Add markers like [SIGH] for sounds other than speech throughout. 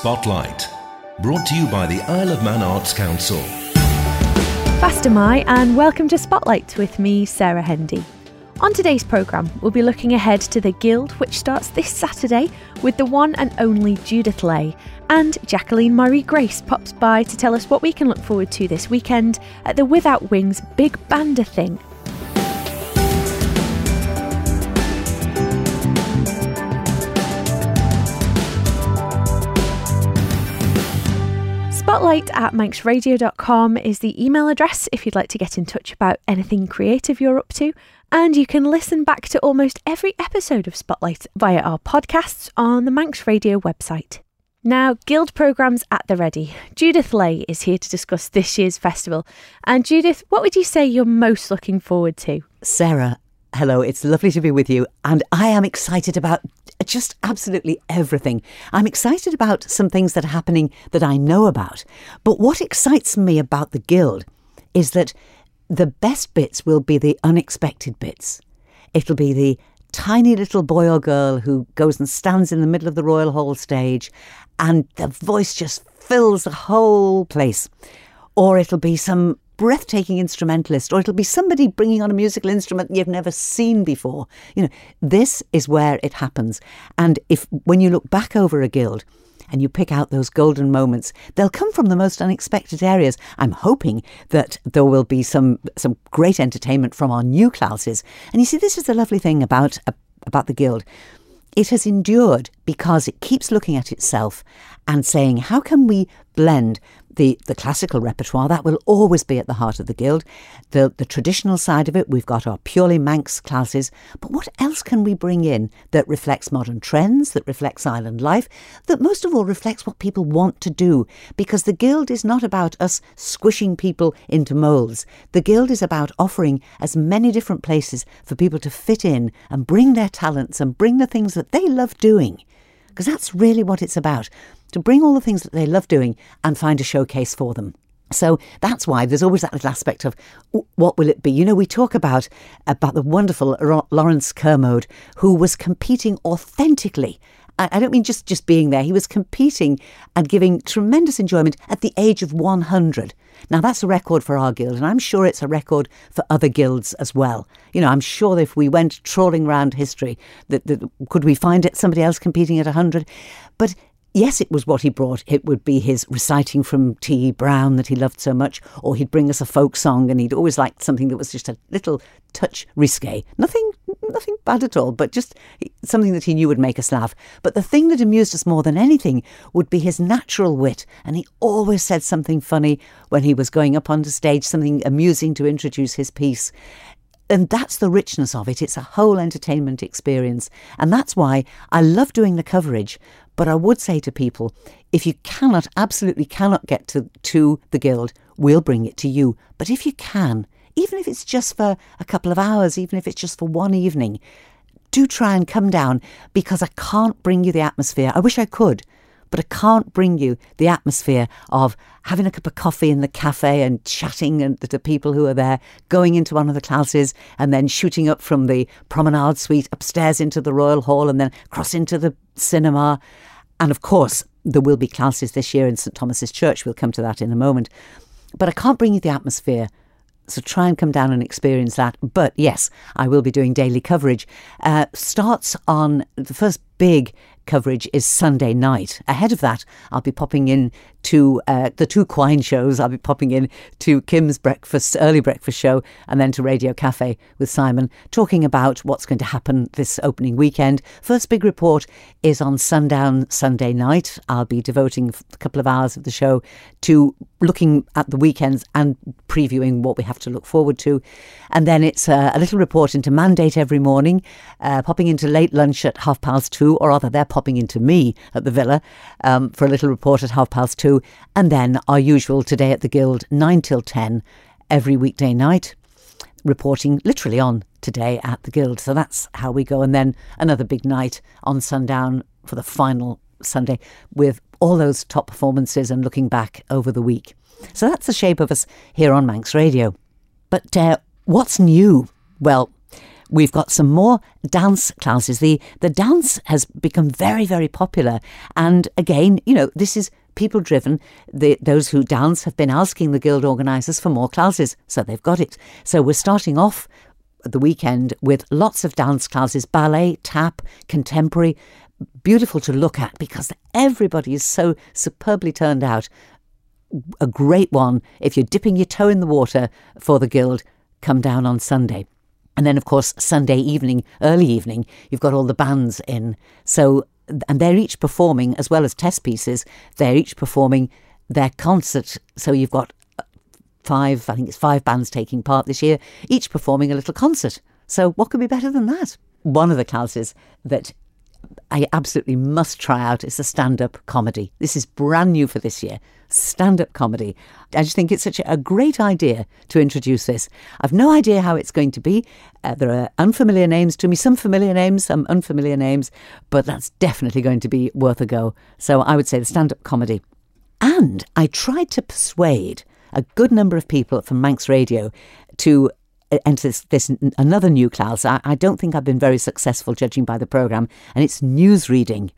Spotlight. Brought to you by the Isle of Man Arts Council. Fast am I, and welcome to Spotlight with me, Sarah Hendy. On today's programme, we'll be looking ahead to the Guild, which starts this Saturday with the one and only Judith Lay. And Jacqueline Marie Grace pops by to tell us what we can look forward to this weekend at the Without Wings Big Banda Thing Spotlight at manxradio.com is the email address if you'd like to get in touch about anything creative you're up to. And you can listen back to almost every episode of Spotlight via our podcasts on the Manx Radio website. Now, Guild programmes at the ready. Judith Lay is here to discuss this year's festival. And Judith, what would you say you're most looking forward to? Sarah, hello. It's lovely to be with you. And I am excited about just absolutely everything. I'm excited about some things that are happening that I know about. But what excites me about the Guild is that the best bits will be the unexpected bits. It'll be the tiny little boy or girl who goes and stands in the middle of the Royal Hall stage and the voice just fills the whole place. Or it'll be some breathtaking instrumentalist, or it'll be somebody bringing on a musical instrument you've never seen before. You know, this is where it happens. And if when you look back over a guild, and you pick out those golden moments. They'll come from the most unexpected areas. I'm hoping that there will be some some great entertainment from our new classes. And you see, this is the lovely thing about about the guild. It has endured because it keeps looking at itself and saying, how can we blend the, the classical repertoire, that will always be at the heart of the Guild. The, the traditional side of it, we've got our purely Manx classes, but what else can we bring in that reflects modern trends, that reflects island life, that most of all reflects what people want to do? Because the Guild is not about us squishing people into moulds. The Guild is about offering as many different places for people to fit in and bring their talents and bring the things that they love doing because that's really what it's about to bring all the things that they love doing and find a showcase for them. So that's why there's always that little aspect of what will it be? You know, we talk about about the wonderful Lawrence Kermode who was competing authentically. I don't mean just just being there. He was competing and giving tremendous enjoyment at the age of 100. Now that's a record for our guild, and I'm sure it's a record for other guilds as well. You know, I'm sure if we went trawling around history, that, that could we find it somebody else competing at 100? But yes, it was what he brought. It would be his reciting from T.E. Brown that he loved so much, or he'd bring us a folk song, and he'd always liked something that was just a little touch risque. Nothing, nothing bad at all, but just something that he knew would make us laugh. But the thing that amused us more than anything would be his natural wit, and he always said something funny when he was going up onto stage, something amusing to introduce his piece and that's the richness of it. It's a whole entertainment experience. And that's why I love doing the coverage, but I would say to people, if you cannot, absolutely cannot get to, to the Guild, we'll bring it to you. But if you can, even if it's just for a couple of hours, even if it's just for one evening, do try and come down because I can't bring you the atmosphere. I wish I could, but I can't bring you the atmosphere of having a cup of coffee in the cafe and chatting and to people who are there, going into one of the classes and then shooting up from the promenade suite upstairs into the Royal Hall and then cross into the cinema. And of course, there will be classes this year in St Thomas's Church. We'll come to that in a moment. But I can't bring you the atmosphere. So try and come down and experience that. But yes, I will be doing daily coverage. Uh, starts on the first big coverage is Sunday night. Ahead of that, I'll be popping in to uh, the two Quine shows. I'll be popping in to Kim's breakfast, early breakfast show, and then to Radio Cafe with Simon, talking about what's going to happen this opening weekend. First big report is on sundown Sunday night. I'll be devoting a couple of hours of the show to looking at the weekends and previewing what we have to look forward to. And then it's a little report into mandate every morning, uh, popping into late lunch at half past two, or rather, they're popping into me at the villa um, for a little report at half past two and then our usual Today at the Guild, 9 till 10, every weekday night, reporting literally on Today at the Guild. So that's how we go. And then another big night on sundown for the final Sunday with all those top performances and looking back over the week. So that's the shape of us here on Manx Radio. But uh, what's new? Well, we've got some more dance classes. The the dance has become very very popular, and again, you know, this is people driven. The, those who dance have been asking the guild organisers for more classes, so they've got it. So we're starting off the weekend with lots of dance classes ballet, tap, contemporary. Beautiful to look at because everybody is so superbly turned out. A great one if you're dipping your toe in the water for the guild, come down on Sunday. And then, of course, Sunday evening, early evening, you've got all the bands in. So, and they're each performing, as well as test pieces, they're each performing their concert. So you've got uh, five, I think it's five bands taking part this year, each performing a little concert. So, what could be better than that? One of the classes that I absolutely must try out is a stand up comedy. This is brand new for this year. Stand up comedy. I just think it's such a great idea to introduce this. I've no idea how it's going to be. Uh, there are unfamiliar names to me, some familiar names, some unfamiliar names, but that's definitely going to be worth a go. So I would say the stand up comedy. And I tried to persuade a good number of people from Manx Radio to enter this, this another new class. I, I don't think I've been very successful judging by the program, and it's news reading.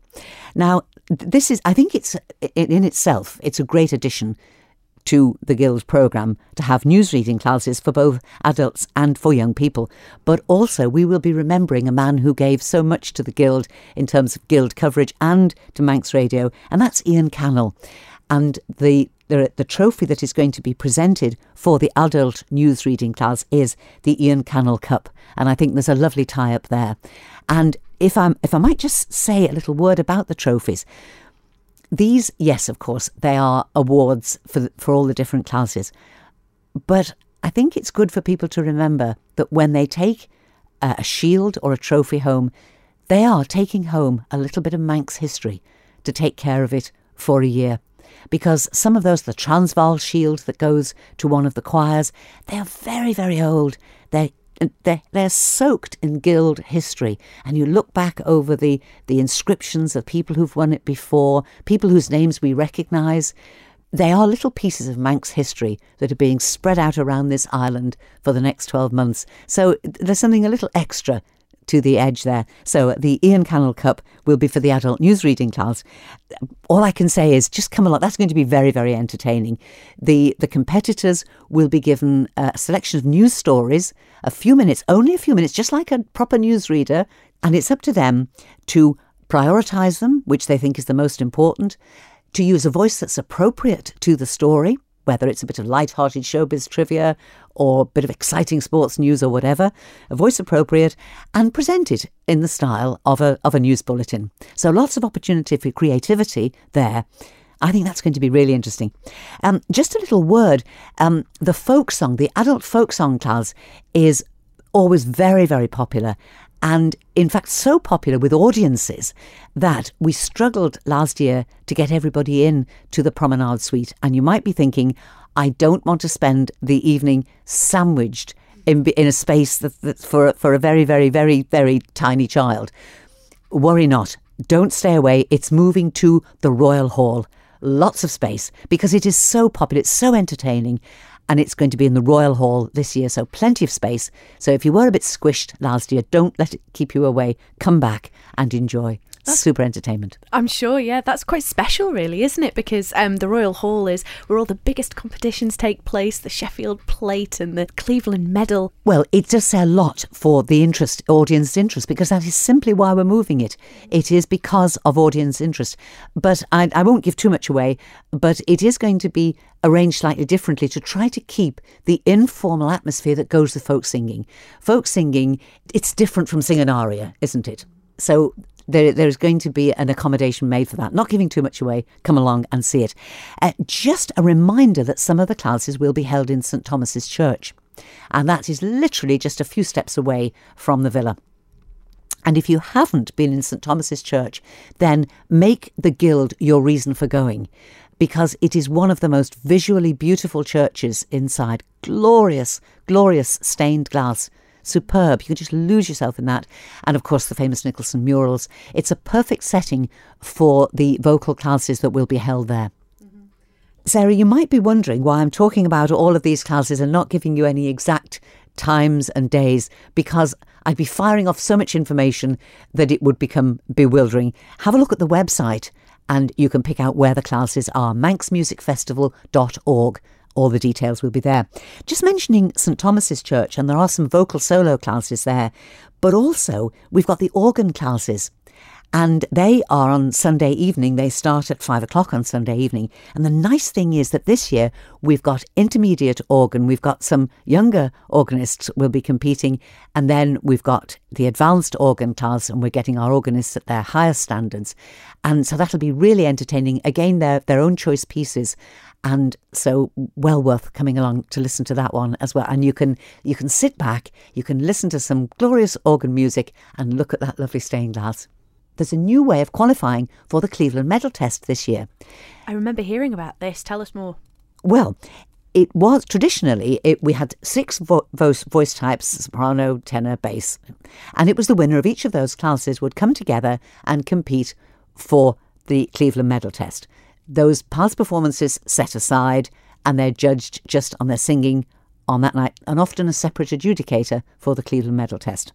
Now, this is I think it's in, in itself it's a great addition to the Guild programme to have news reading classes for both adults and for young people. But also, we will be remembering a man who gave so much to the Guild in terms of Guild coverage and to Manx Radio, and that's Ian Cannell. And the the, the trophy that is going to be presented for the adult news reading class is the Ian Cannell Cup. And I think there's a lovely tie up there. And if I'm if I might just say a little word about the trophies. These, yes, of course, they are awards for for all the different classes. But I think it's good for people to remember that when they take a shield or a trophy home, they are taking home a little bit of Manx history to take care of it for a year because some of those, the Transvaal shield that goes to one of the choirs, they are very, very old. They're they're, they're soaked in guild history and you look back over the, the inscriptions of people who've won it before people whose names we recognise they are little pieces of Manx history that are being spread out around this island for the next 12 months. So there's something a little extra to the edge there. So the Ian Cannell Cup will be for the adult news reading class. All I can say is just come along. That's going to be very, very entertaining. The the competitors will be given a selection of news stories, a few minutes, only a few minutes, just like a proper news reader, and it's up to them to prioritise them, which they think is the most important, to use a voice that's appropriate to the story whether it's a bit of light-hearted showbiz trivia or a bit of exciting sports news or whatever, a voice appropriate, and presented in the style of a, of a news bulletin. So lots of opportunity for creativity there. I think that's going to be really interesting. Um, just a little word um, the folk song, the adult folk song class, is always very, very popular and in fact so popular with audiences that we struggled last year to get everybody in to the promenade suite and you might be thinking i don't want to spend the evening sandwiched in, in a space that, that's for, for a very very very very tiny child worry not don't stay away it's moving to the royal hall lots of space because it is so popular it's so entertaining and it's going to be in the Royal Hall this year, so plenty of space. So if you were a bit squished last year, don't let it keep you away. Come back and enjoy. That's, Super entertainment. I'm sure, yeah. That's quite special, really, isn't it? Because um, the Royal Hall is where all the biggest competitions take place the Sheffield Plate and the Cleveland Medal. Well, it does say a lot for the interest, audience interest, because that is simply why we're moving it. It is because of audience interest. But I, I won't give too much away, but it is going to be arranged slightly differently to try to keep the informal atmosphere that goes with folk singing. Folk singing, it's different from singing aria, isn't it? So there, there's going to be an accommodation made for that. Not giving too much away, come along and see it. Uh, just a reminder that some of the classes will be held in St Thomas's Church, and that is literally just a few steps away from the villa. And if you haven't been in St Thomas's Church, then make the Guild your reason for going because it is one of the most visually beautiful churches inside. Glorious, glorious stained glass superb. You can just lose yourself in that. And of course, the famous Nicholson murals. It's a perfect setting for the vocal classes that will be held there. Mm-hmm. Sarah, you might be wondering why I'm talking about all of these classes and not giving you any exact times and days because I'd be firing off so much information that it would become bewildering. Have a look at the website and you can pick out where the classes are manxmusicfestival.org. All the details will be there. Just mentioning St Thomas's Church, and there are some vocal solo classes there, but also we've got the organ classes. And they are on Sunday evening. They start at five o'clock on Sunday evening. And the nice thing is that this year we've got intermediate organ. We've got some younger organists will be competing. And then we've got the advanced organ class and we're getting our organists at their higher standards. And so that'll be really entertaining. Again, they're their own choice pieces. And so well worth coming along to listen to that one as well. And you can you can sit back, you can listen to some glorious organ music and look at that lovely stained glass there's a new way of qualifying for the Cleveland Medal Test this year. I remember hearing about this. Tell us more. Well, it was traditionally it, we had six vo- voice, voice types soprano tenor bass and it was the winner of each of those classes would come together and compete for the cleveland medal test those past performances set aside and they're judged just on their singing on that night and often a separate adjudicator for the cleveland medal test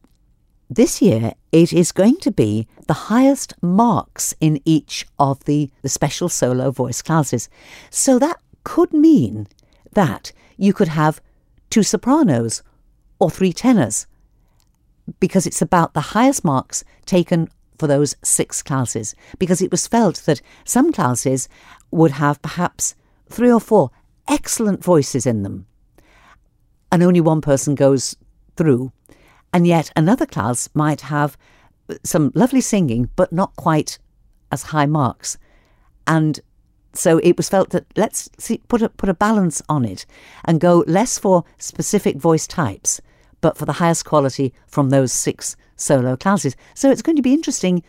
this year, it is going to be the highest marks in each of the, the special solo voice classes. So that could mean that you could have two sopranos or three tenors because it's about the highest marks taken for those six classes. Because it was felt that some classes would have perhaps three or four excellent voices in them, and only one person goes through. And yet another class might have some lovely singing, but not quite as high marks. And so it was felt that let's see, put a put a balance on it and go less for specific voice types, but for the highest quality from those six solo classes. So it's going to be interesting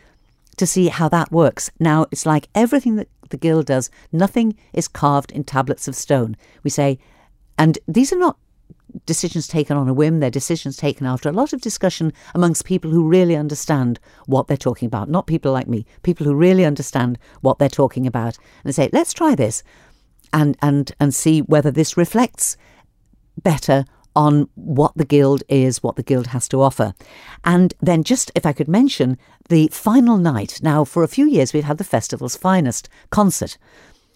to see how that works. Now it's like everything that the guild does; nothing is carved in tablets of stone. We say, and these are not decisions taken on a whim, they're decisions taken after a lot of discussion amongst people who really understand what they're talking about, not people like me, people who really understand what they're talking about, and say, let's try this and, and, and see whether this reflects better on what the guild is, what the guild has to offer. And then, just if I could mention the final night. Now, for a few years, we've had the festival's finest concert.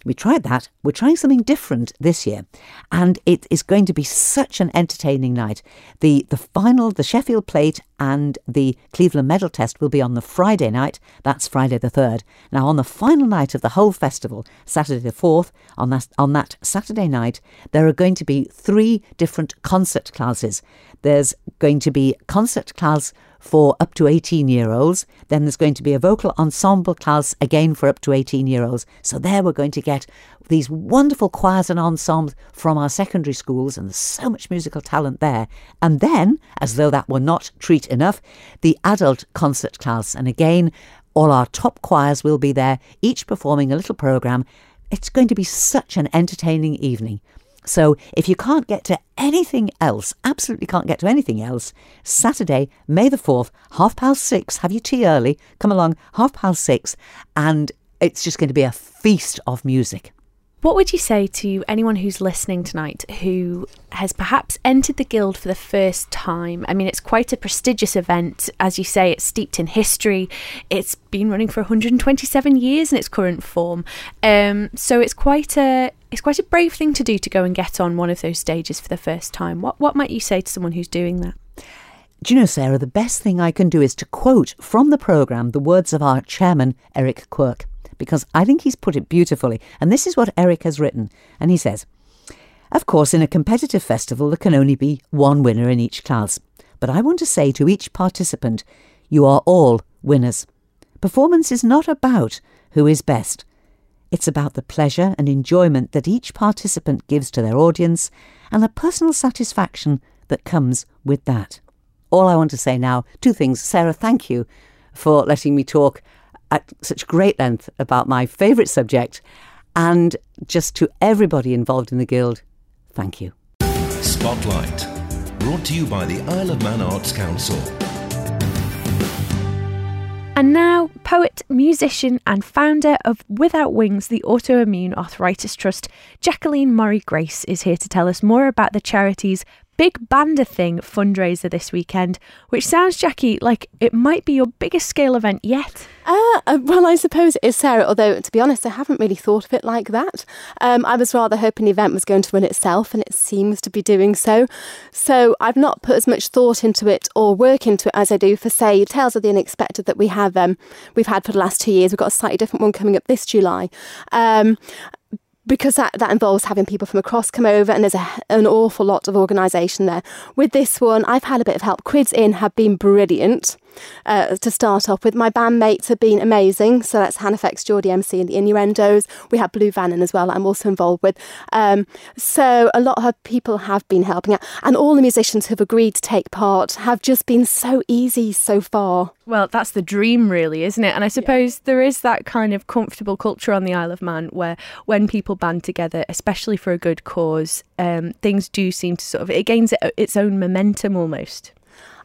We tried that. We're trying something different this year, and it is going to be such an entertaining night. The the final, the Sheffield Plate and the Cleveland Medal Test will be on the Friday night. That's Friday the third. Now, on the final night of the whole festival, Saturday the fourth, on that on that Saturday night, there are going to be three different concert classes. There's going to be concert class for up to 18 year olds. Then there's going to be a vocal ensemble class again for up to 18 year olds. So there we're going to get these wonderful choirs and ensembles from our secondary schools, and there's so much musical talent there. And then, as though that were not treat enough, the adult concert class. And again, all our top choirs will be there, each performing a little programme. It's going to be such an entertaining evening. So if you can't get to anything else, absolutely can't get to anything else, Saturday, May the 4th, half past six, have your tea early, come along, half past six, and it's just going to be a feast of music. What would you say to anyone who's listening tonight who has perhaps entered the Guild for the first time? I mean, it's quite a prestigious event. As you say, it's steeped in history. It's been running for 127 years in its current form. Um, so it's quite a it's quite a brave thing to do to go and get on one of those stages for the first time. What what might you say to someone who's doing that? Do you know, Sarah, the best thing I can do is to quote from the programme the words of our chairman, Eric Quirk because I think he's put it beautifully. And this is what Eric has written. And he says, Of course, in a competitive festival, there can only be one winner in each class. But I want to say to each participant, you are all winners. Performance is not about who is best. It's about the pleasure and enjoyment that each participant gives to their audience and the personal satisfaction that comes with that. All I want to say now, two things. Sarah, thank you for letting me talk at such great length about my favourite subject and just to everybody involved in the Guild, thank you. Spotlight, brought to you by the Isle of Man Arts Council. And now, poet, musician, and founder of Without Wings, the Autoimmune Arthritis Trust, Jacqueline Murray Grace, is here to tell us more about the charities big Band a Thing fundraiser this weekend, which sounds, Jackie, like it might be your biggest scale event yet. Uh, uh, well, I suppose it is, Sarah, although to be honest, I haven't really thought of it like that. Um, I was rather hoping the event was going to run itself, and it seems to be doing so. So I've not put as much thought into it or work into it as I do for, say, Tales of the Unexpected that we have um, we've had for the last two years. We've got a slightly different one coming up this July. Um, because that, that involves having people from across come over and there's a, an awful lot of organisation there. With this one, I've had a bit of help. Quids In have been brilliant uh, to start off with. My bandmates have been amazing. So that's Hannafex, Geordie MC, and the Innuendos. We have Blue Vannon as well, I'm also involved with. Um, so a lot of people have been helping out. And all the musicians who've agreed to take part have just been so easy so far. Well, that's the dream, really, isn't it? And I suppose yeah. there is that kind of comfortable culture on the Isle of Man where when people band together, especially for a good cause, um, things do seem to sort of, it gains its own momentum almost.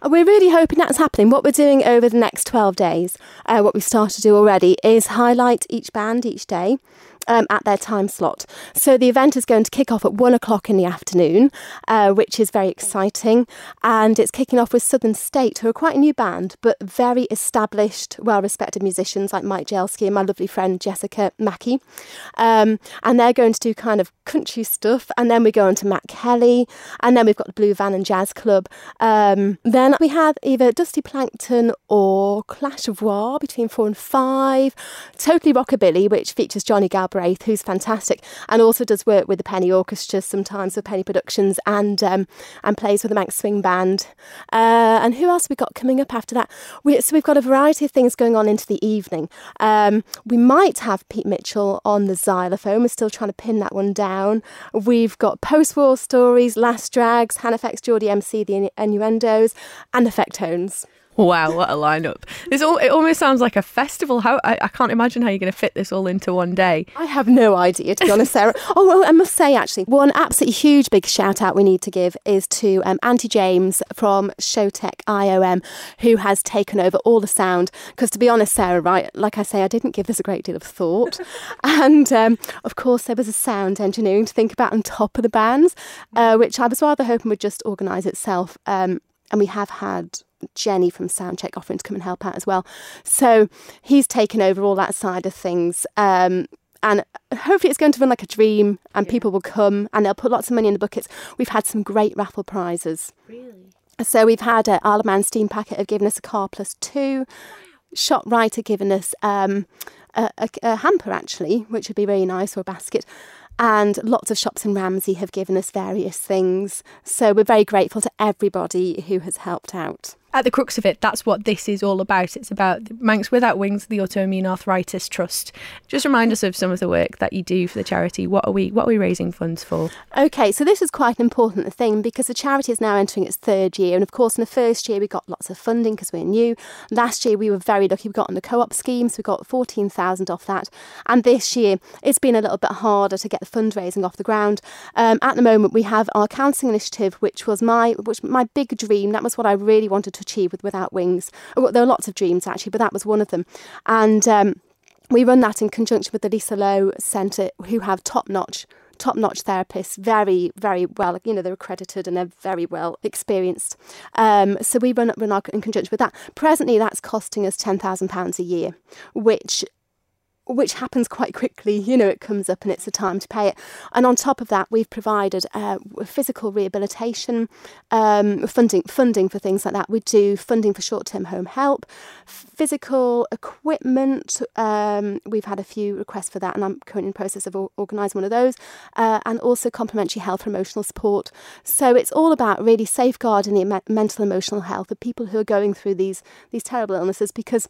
We're really hoping that's happening. What we're doing over the next 12 days, uh, what we've started to do already, is highlight each band each day um, at their time slot. So the event is going to kick off at one o'clock in the afternoon, uh, which is very exciting. And it's kicking off with Southern State, who are quite a new band, but very established, well respected musicians like Mike Jelski and my lovely friend Jessica Mackey. Um, and they're going to do kind of country stuff. And then we go on to Matt Kelly. And then we've got the Blue Van and Jazz Club. Um, then we have either Dusty Plankton or Clash of War between four and five. Totally Rockabilly, which features Johnny Galbraith Braith, who's fantastic, and also does work with the Penny Orchestra sometimes with Penny Productions and um, and plays with the Manx Swing Band. Uh, and who else we got coming up after that? We, so we've got a variety of things going on into the evening. Um, we might have Pete Mitchell on the xylophone. We're still trying to pin that one down. We've got post-war stories, last drags, Hannafex, Geordie MC, the innuendos, and the Fectones. Wow, what a lineup! This all it almost sounds like a festival. How I, I can't imagine how you're going to fit this all into one day. I have no idea, to be honest, Sarah. [LAUGHS] oh, well, I must say actually, one absolutely huge big shout out we need to give is to um, Auntie James from Showtech IOM, who has taken over all the sound. Because to be honest, Sarah, right, like I say, I didn't give this a great deal of thought, [LAUGHS] and um, of course there was a sound engineering to think about on top of the bands, uh, which I was rather hoping would just organise itself. Um, and we have had Jenny from Soundcheck offering to come and help out as well. So he's taken over all that side of things. Um, and hopefully it's going to run like a dream and yeah. people will come and they'll put lots of money in the buckets. We've had some great raffle prizes. Really? So we've had uh, Isle of Man Steam Packet have given us a car plus two. ShopRite have given us um, a, a, a hamper actually, which would be really nice, or a basket. And lots of shops in Ramsey have given us various things. So we're very grateful to everybody who has helped out at the crux of it, that's what this is all about. It's about Manx Without Wings, the Autoimmune Arthritis Trust. Just remind us of some of the work that you do for the charity. What are we what are we raising funds for? Okay, so this is quite an important thing because the charity is now entering its third year, and of course, in the first year we got lots of funding because we're new. Last year we were very lucky; we got on the co-op scheme, so we got fourteen thousand off that. And this year it's been a little bit harder to get the fundraising off the ground. Um, at the moment, we have our counselling initiative, which was my which my big dream. That was what I really wanted to achieve with Without Wings. There were lots of dreams actually, but that was one of them. And um, we run that in conjunction with the Lisa Lowe Centre, who have top notch top notch therapists, very, very well, you know, they're accredited and they're very well experienced. Um, so we run, run our, in conjunction with that. Presently, that's costing us £10,000 a year, which which happens quite quickly. You know, it comes up and it's a time to pay it. And on top of that, we've provided uh, physical rehabilitation um, funding, funding for things like that. We do funding for short-term home help, physical equipment. Um, we've had a few requests for that, and I'm currently in the process of organising one of those, uh, and also complementary health and emotional support. So it's all about really safeguarding the mental emotional health of people who are going through these these terrible illnesses because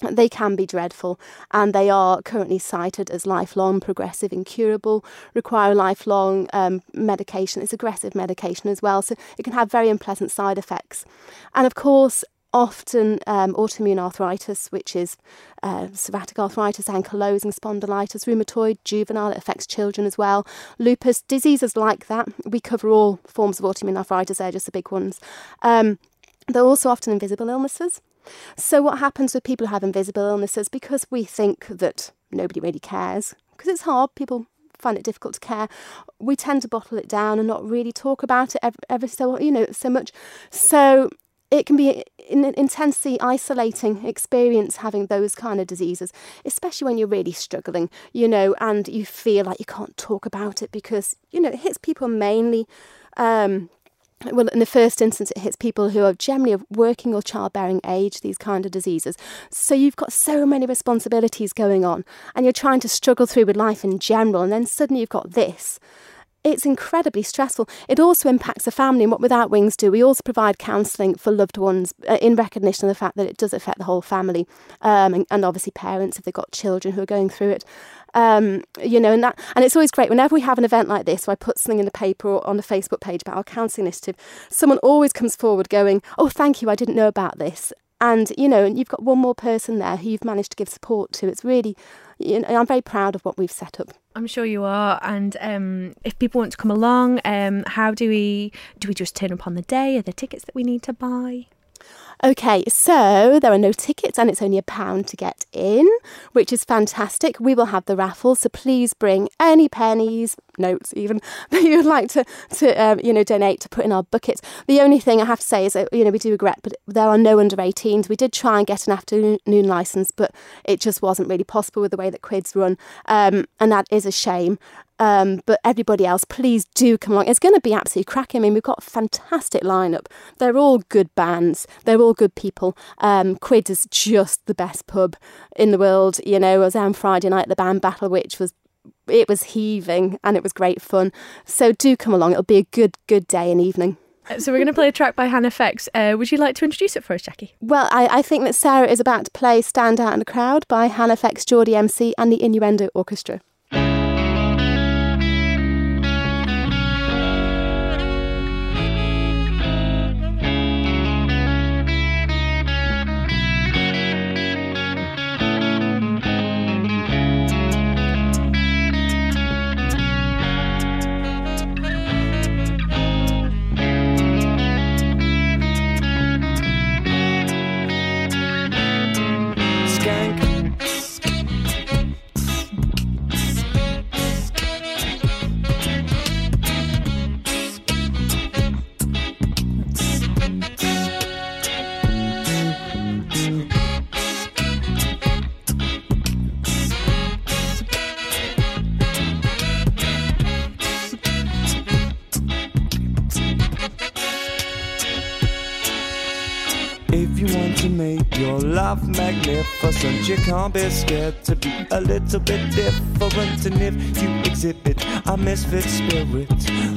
they can be dreadful and they are currently cited as lifelong, progressive, incurable, require lifelong um, medication. It's aggressive medication as well, so it can have very unpleasant side effects. And of course, often um, autoimmune arthritis, which is uh, psoriatic arthritis, ankylosing spondylitis, rheumatoid, juvenile, it affects children as well, lupus, diseases like that. We cover all forms of autoimmune arthritis, they're just the big ones. Um, they're also often invisible illnesses. So, what happens with people who have invisible illnesses? Because we think that nobody really cares, because it's hard, people find it difficult to care, we tend to bottle it down and not really talk about it ever, ever so you know so much. So it can be an intensely isolating experience having those kind of diseases, especially when you're really struggling, you know, and you feel like you can't talk about it because, you know, it hits people mainly. Um, well, in the first instance, it hits people who are generally of working or childbearing age, these kind of diseases. So you've got so many responsibilities going on, and you're trying to struggle through with life in general, and then suddenly you've got this it's incredibly stressful. It also impacts the family. And what Without Wings do, we also provide counselling for loved ones uh, in recognition of the fact that it does affect the whole family um, and, and, obviously parents if they've got children who are going through it. Um, you know, and that, and it's always great whenever we have an event like this. So I put something in the paper or on the Facebook page about our counselling initiative. Someone always comes forward going, "Oh, thank you, I didn't know about this," and you know, and you've got one more person there who you've managed to give support to. It's really, you know, I'm very proud of what we've set up. I'm sure you are. And um, if people want to come along, um, how do we do? We just turn up on the day? Are there tickets that we need to buy? Okay, so there are no tickets and it's only a pound to get in, which is fantastic. We will have the raffle, so please bring any pennies, notes even, [LAUGHS] that you'd like to, to um, you know, donate to put in our bucket. The only thing I have to say is, that, you know, we do regret, but there are no under 18s. We did try and get an afternoon licence, but it just wasn't really possible with the way that quids run, um, and that is a shame. Um, but everybody else, please do come along. It's going to be absolutely cracking. I mean, we've got a fantastic lineup. They're all good bands. They're all good people. Um, Quid is just the best pub in the world. You know, I was on Friday night at the band battle, which was it was heaving and it was great fun. So do come along. It'll be a good good day and evening. Uh, so we're going to play a track by Hannafex. Uh, would you like to introduce it for us, Jackie? Well, I, I think that Sarah is about to play "Stand Out in the Crowd" by Hannafex, Geordie MC, and the Innuendo Orchestra. Magnificent. You can't be scared to be a little bit different. And if you exhibit a misfit spirit,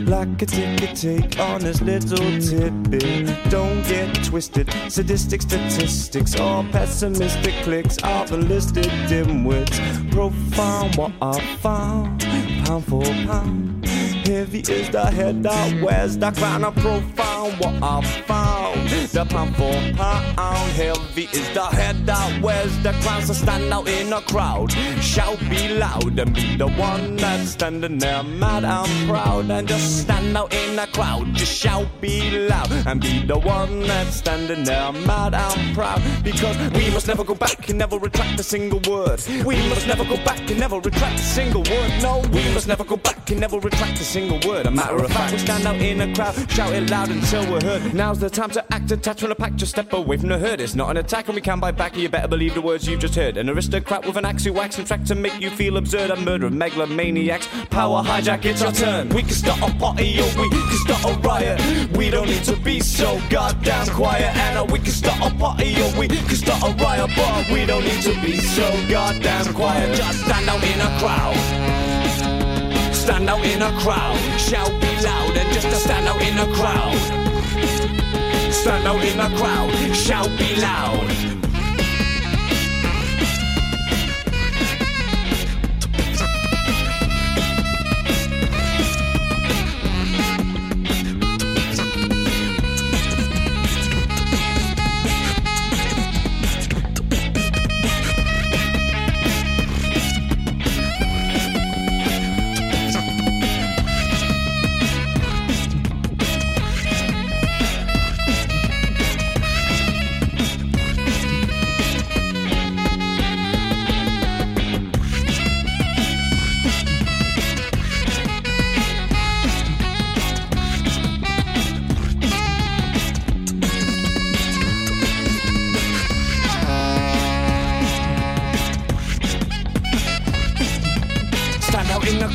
like a ticket take on this little tidbit, don't get twisted. Sadistic statistics or pessimistic clicks the listed dimwits. Profound what I found, pound for pound. Heavy is the head that wears the crown of profound what I found. The pound for pound. Heavy is the head that wears the crown. So stand out in a crowd. Shout be loud and be the one that's standing there mad and proud. And just stand out in a crowd. Just shout be loud and be the one that's standing there mad and proud. Because we must never go back and never retract a single word. We must never go back and never retract a single word. No, we must never go back and never retract a single word. A matter of fact, we stand out in a crowd, shout it loud until we're heard. Now's the time to act attached from a pack, just step away from the herd. It's not an attack, and we can buy back. You better believe the words you've just heard. An aristocrat with an axe who whacks and track to make you feel absurd. A murder of megalomaniacs, power hijack, it's our turn. We can start a party or we can start a riot. We don't need to be so goddamn quiet. And uh, we can start a party or we can start a riot, but we don't need to be so goddamn quiet. Just stand out in a crowd. Stand out in a crowd, shout be loud and just to stand out in a crowd. Stand out in a crowd, shout be loud.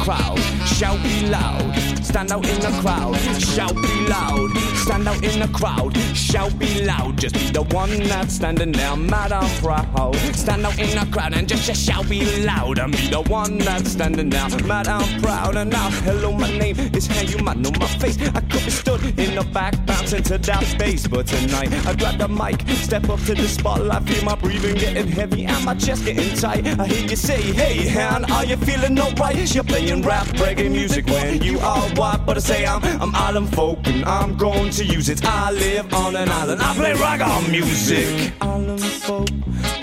Crowd, shout be loud. Stand out in the crowd, shout be loud. Stand out in the crowd, shout be loud. Just be the one that's standing there, mad and proud. Stand out in the crowd and just, just shout be loud. And be the one that's standing there, mad and proud. And now, hello, my name is Hey, you might know my face. I could be stood in the back, bouncing to that bass. But tonight, I grab the mic, step up to the spotlight, feel my breathing getting heavy and my chest getting tight. I hear you say, Hey, Han, are you feeling alright? You're playing rap, reggae music when you are white? But I say I'm, I'm island folk and I'm going to use it. I live on an island, I play reggae music. Island folk,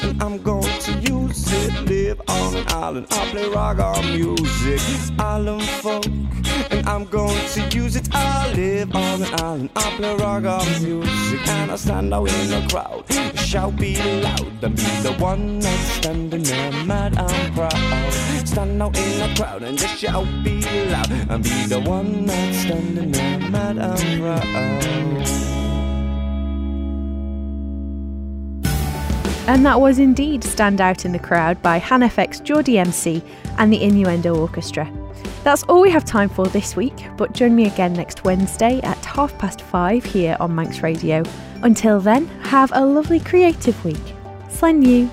and I'm going to use it. Live on an island, I play reggae music. Island folk, and I'm going to use it. I live on an island, reggae music. And I stand out in the crowd, shout be loud, and be the one that's standing there, mad and proud. Stand out in the crowd and just shout be loud, and be the one that's standing there, mad and proud. And that was indeed Stand Out in the Crowd by HanFX, Geordie MC, and the Innuendo Orchestra. That's all we have time for this week, but join me again next Wednesday at half past five here on Manx Radio. Until then, have a lovely creative week. Slen you.